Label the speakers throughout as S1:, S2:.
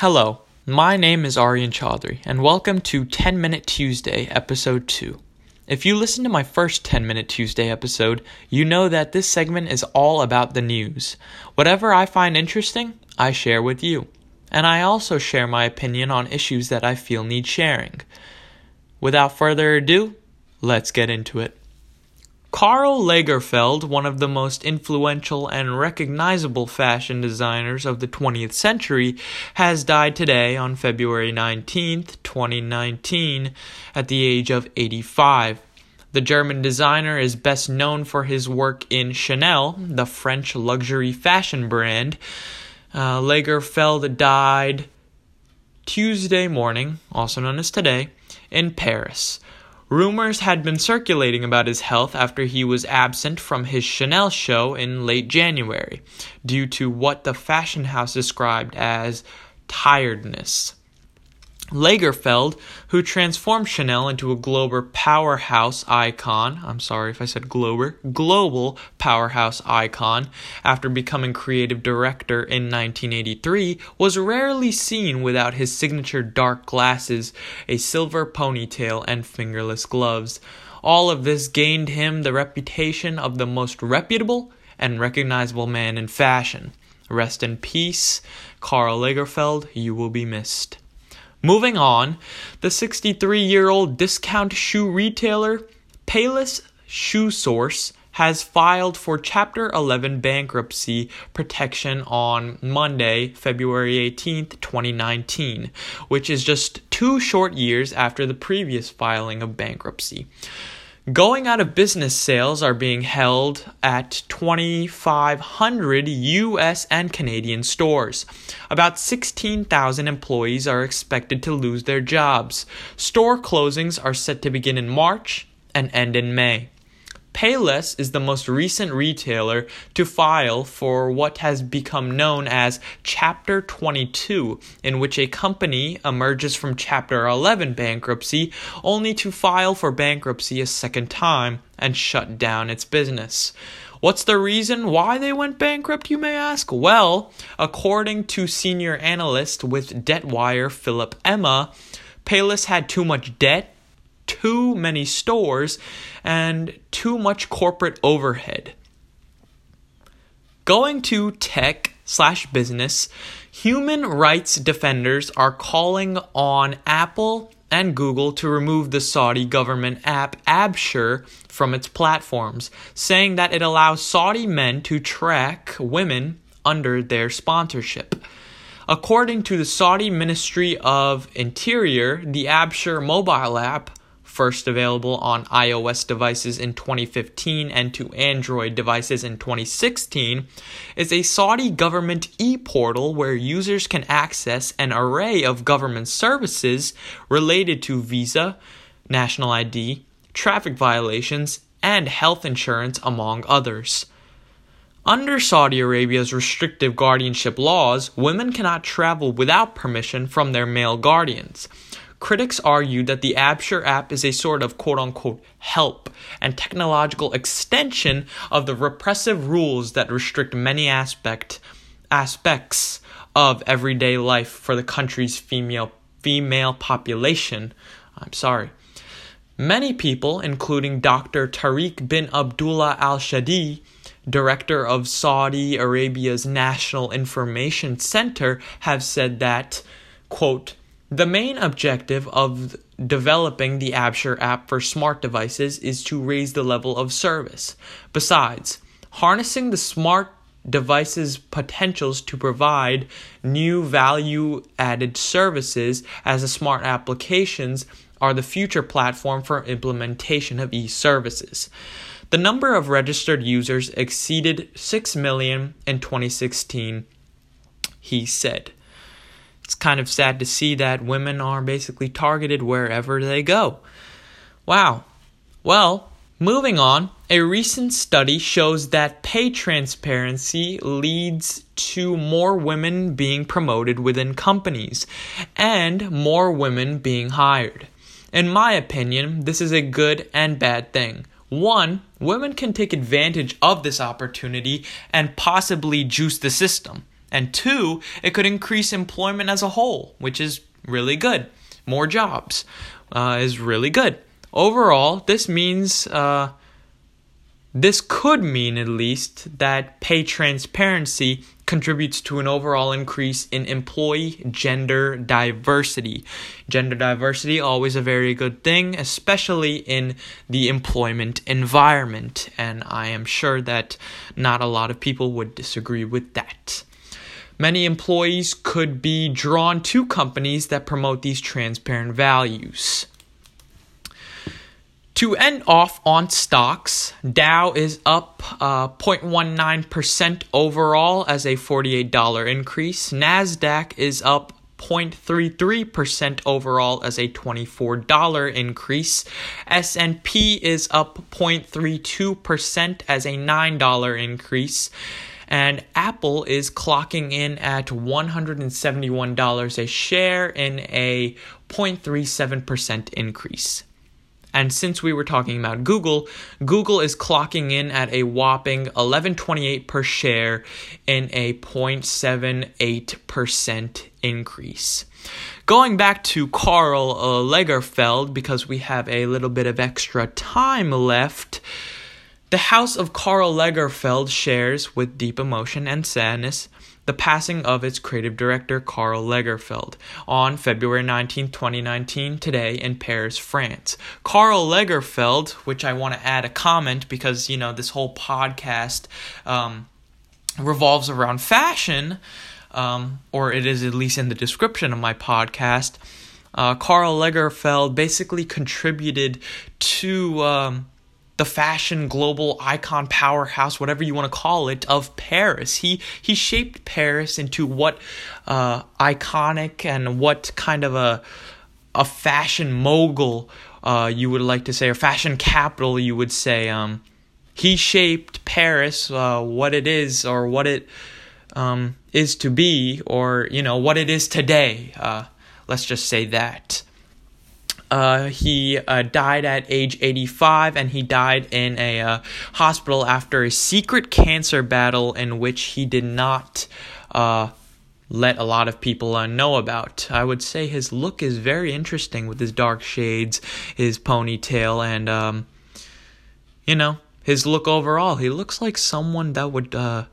S1: Hello, my name is Aryan Chaudhry, and welcome to 10 Minute Tuesday, Episode 2. If you listen to my first 10 Minute Tuesday episode, you know that this segment is all about the news. Whatever I find interesting, I share with you. And I also share my opinion on issues that I feel need sharing. Without further ado, let's get into it. Karl Lagerfeld, one of the most influential and recognizable fashion designers of the 20th century, has died today on February 19, 2019, at the age of 85. The German designer is best known for his work in Chanel, the French luxury fashion brand. Uh, Lagerfeld died Tuesday morning, also known as today, in Paris. Rumors had been circulating about his health after he was absent from his Chanel show in late January due to what the fashion house described as tiredness. Lagerfeld, who transformed Chanel into a global powerhouse icon, I'm sorry if I said global, global powerhouse icon after becoming creative director in 1983, was rarely seen without his signature dark glasses, a silver ponytail, and fingerless gloves. All of this gained him the reputation of the most reputable and recognizable man in fashion. Rest in peace, Karl Lagerfeld, you will be missed. Moving on, the 63 year old discount shoe retailer Payless Shoe Source has filed for Chapter 11 bankruptcy protection on Monday, February 18, 2019, which is just two short years after the previous filing of bankruptcy. Going out of business sales are being held at 2,500 US and Canadian stores. About 16,000 employees are expected to lose their jobs. Store closings are set to begin in March and end in May. Payless is the most recent retailer to file for what has become known as Chapter 22, in which a company emerges from Chapter 11 bankruptcy only to file for bankruptcy a second time and shut down its business. What's the reason why they went bankrupt, you may ask? Well, according to senior analyst with Debtwire Philip Emma, Payless had too much debt too many stores and too much corporate overhead. Going to tech slash business, human rights defenders are calling on Apple and Google to remove the Saudi government app Absher from its platforms, saying that it allows Saudi men to track women under their sponsorship. According to the Saudi Ministry of Interior, the Absher mobile app first available on iOS devices in 2015 and to Android devices in 2016, is a Saudi government e portal where users can access an array of government services related to visa, national ID, traffic violations, and health insurance, among others. Under Saudi Arabia's restrictive guardianship laws, women cannot travel without permission from their male guardians. Critics argue that the Absher app is a sort of quote unquote help and technological extension of the repressive rules that restrict many aspect, aspects of everyday life for the country's female female population. I'm sorry. Many people, including Dr. Tariq bin Abdullah Al Shadi, director of Saudi Arabia's National Information Center, have said that, quote, the main objective of developing the Absher app for smart devices is to raise the level of service. Besides, harnessing the smart devices' potentials to provide new value added services as the smart applications are the future platform for implementation of e services. The number of registered users exceeded 6 million in 2016, he said it's kind of sad to see that women are basically targeted wherever they go. Wow. Well, moving on, a recent study shows that pay transparency leads to more women being promoted within companies and more women being hired. In my opinion, this is a good and bad thing. One, women can take advantage of this opportunity and possibly juice the system. And two, it could increase employment as a whole, which is really good. More jobs uh, is really good. Overall, this means uh, this could mean, at least, that pay transparency contributes to an overall increase in employee gender diversity. Gender diversity always a very good thing, especially in the employment environment, and I am sure that not a lot of people would disagree with that. Many employees could be drawn to companies that promote these transparent values. To end off on stocks, Dow is up uh, 0.19% overall as a $48 increase. Nasdaq is up 0.33% overall as a $24 increase. S&P is up 0.32% as a $9 increase. And Apple is clocking in at $171 a share in a 0.37% increase. And since we were talking about Google, Google is clocking in at a whopping 11.28 per share in a 0.78% increase. Going back to Karl uh, Lagerfeld because we have a little bit of extra time left. The house of Karl Lagerfeld shares with deep emotion and sadness the passing of its creative director Karl Lagerfeld on February 19, 2019, today in Paris, France. Karl Lagerfeld, which I want to add a comment because, you know, this whole podcast um, revolves around fashion, um, or it is at least in the description of my podcast. Uh, Karl Lagerfeld basically contributed to. Um, the fashion global icon powerhouse, whatever you want to call it, of Paris. He he shaped Paris into what uh, iconic and what kind of a a fashion mogul uh, you would like to say, or fashion capital you would say. Um, he shaped Paris, uh, what it is, or what it um, is to be, or you know what it is today. Uh, let's just say that. Uh, he uh, died at age 85 and he died in a uh, hospital after a secret cancer battle in which he did not uh, let a lot of people uh, know about. I would say his look is very interesting with his dark shades, his ponytail, and, um, you know, his look overall. He looks like someone that would uh,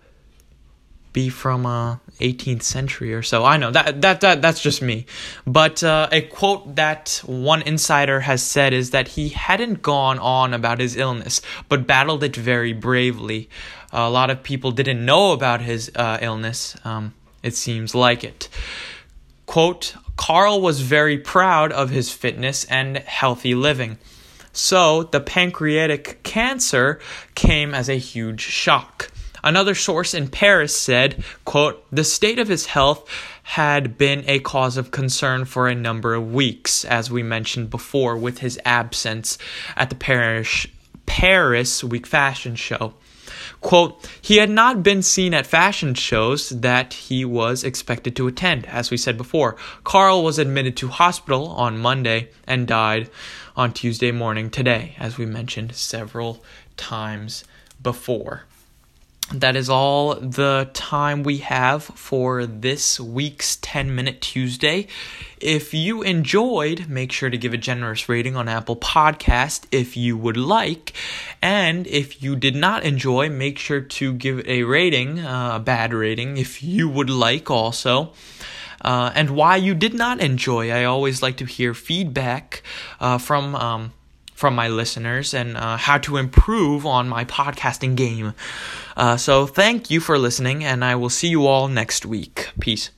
S1: be from uh 18th century or so. I know that that that that's just me. But uh, a quote that one insider has said is that he hadn't gone on about his illness, but battled it very bravely. a lot of people didn't know about his uh, illness. Um, it seems like it. Quote: Karl was very proud of his fitness and healthy living. So the pancreatic cancer came as a huge shock. Another source in Paris said, quote, the state of his health had been a cause of concern for a number of weeks, as we mentioned before, with his absence at the Paris, Paris Week Fashion Show. Quote, he had not been seen at fashion shows that he was expected to attend, as we said before. Karl was admitted to hospital on Monday and died on Tuesday morning today, as we mentioned several times before that is all the time we have for this week's 10 Minute Tuesday. If you enjoyed, make sure to give a generous rating on Apple Podcast if you would like. And if you did not enjoy, make sure to give a rating, uh, a bad rating, if you would like also. Uh, and why you did not enjoy. I always like to hear feedback uh, from. Um, from my listeners and uh, how to improve on my podcasting game. Uh, so, thank you for listening, and I will see you all next week. Peace.